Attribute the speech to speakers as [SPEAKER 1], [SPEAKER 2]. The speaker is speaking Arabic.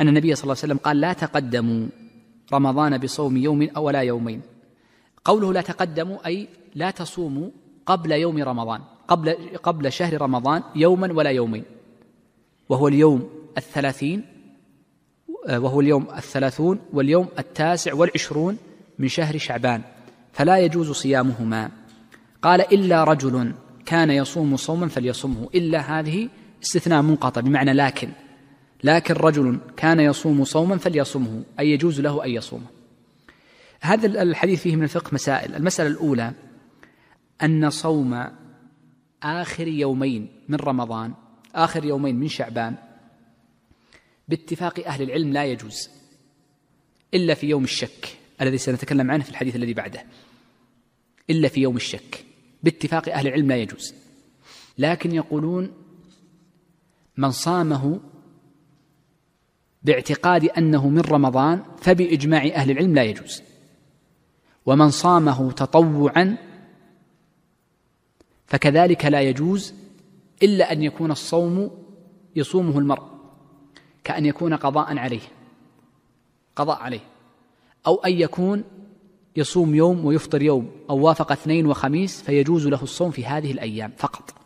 [SPEAKER 1] أن النبي صلى الله عليه وسلم قال لا تقدموا رمضان بصوم يوم أو لا يومين. قوله لا تقدموا أي لا تصوموا قبل يوم رمضان قبل قبل شهر رمضان يوما ولا يومين. وهو اليوم الثلاثين وهو اليوم الثلاثون واليوم التاسع والعشرون من شهر شعبان فلا يجوز صيامهما. قال إلا رجل كان يصوم صوما فليصمه إلا هذه استثناء منقطع بمعنى لكن. لكن رجل كان يصوم صوما فليصمه أي يجوز له أن يصومه هذا الحديث فيه من الفقه مسائل. المسألة الأولى أن صوم آخر يومين من رمضان آخر يومين من شعبان باتفاق أهل العلم لا يجوز إلا في يوم الشك الذي سنتكلم عنه في الحديث الذي بعده. إلا في يوم الشك باتفاق أهل العلم لا يجوز. لكن يقولون من صامه باعتقاد أنه من رمضان فبإجماع أهل العلم لا يجوز. ومن صامه تطوعا فكذلك لا يجوز إلا أن يكون الصوم يصومه المرء كأن يكون قضاء عليه قضاء عليه. أو أن يكون يصوم يوم ويفطر يوم أو وافق اثنين وخميس فيجوز له الصوم في هذه الأيام فقط.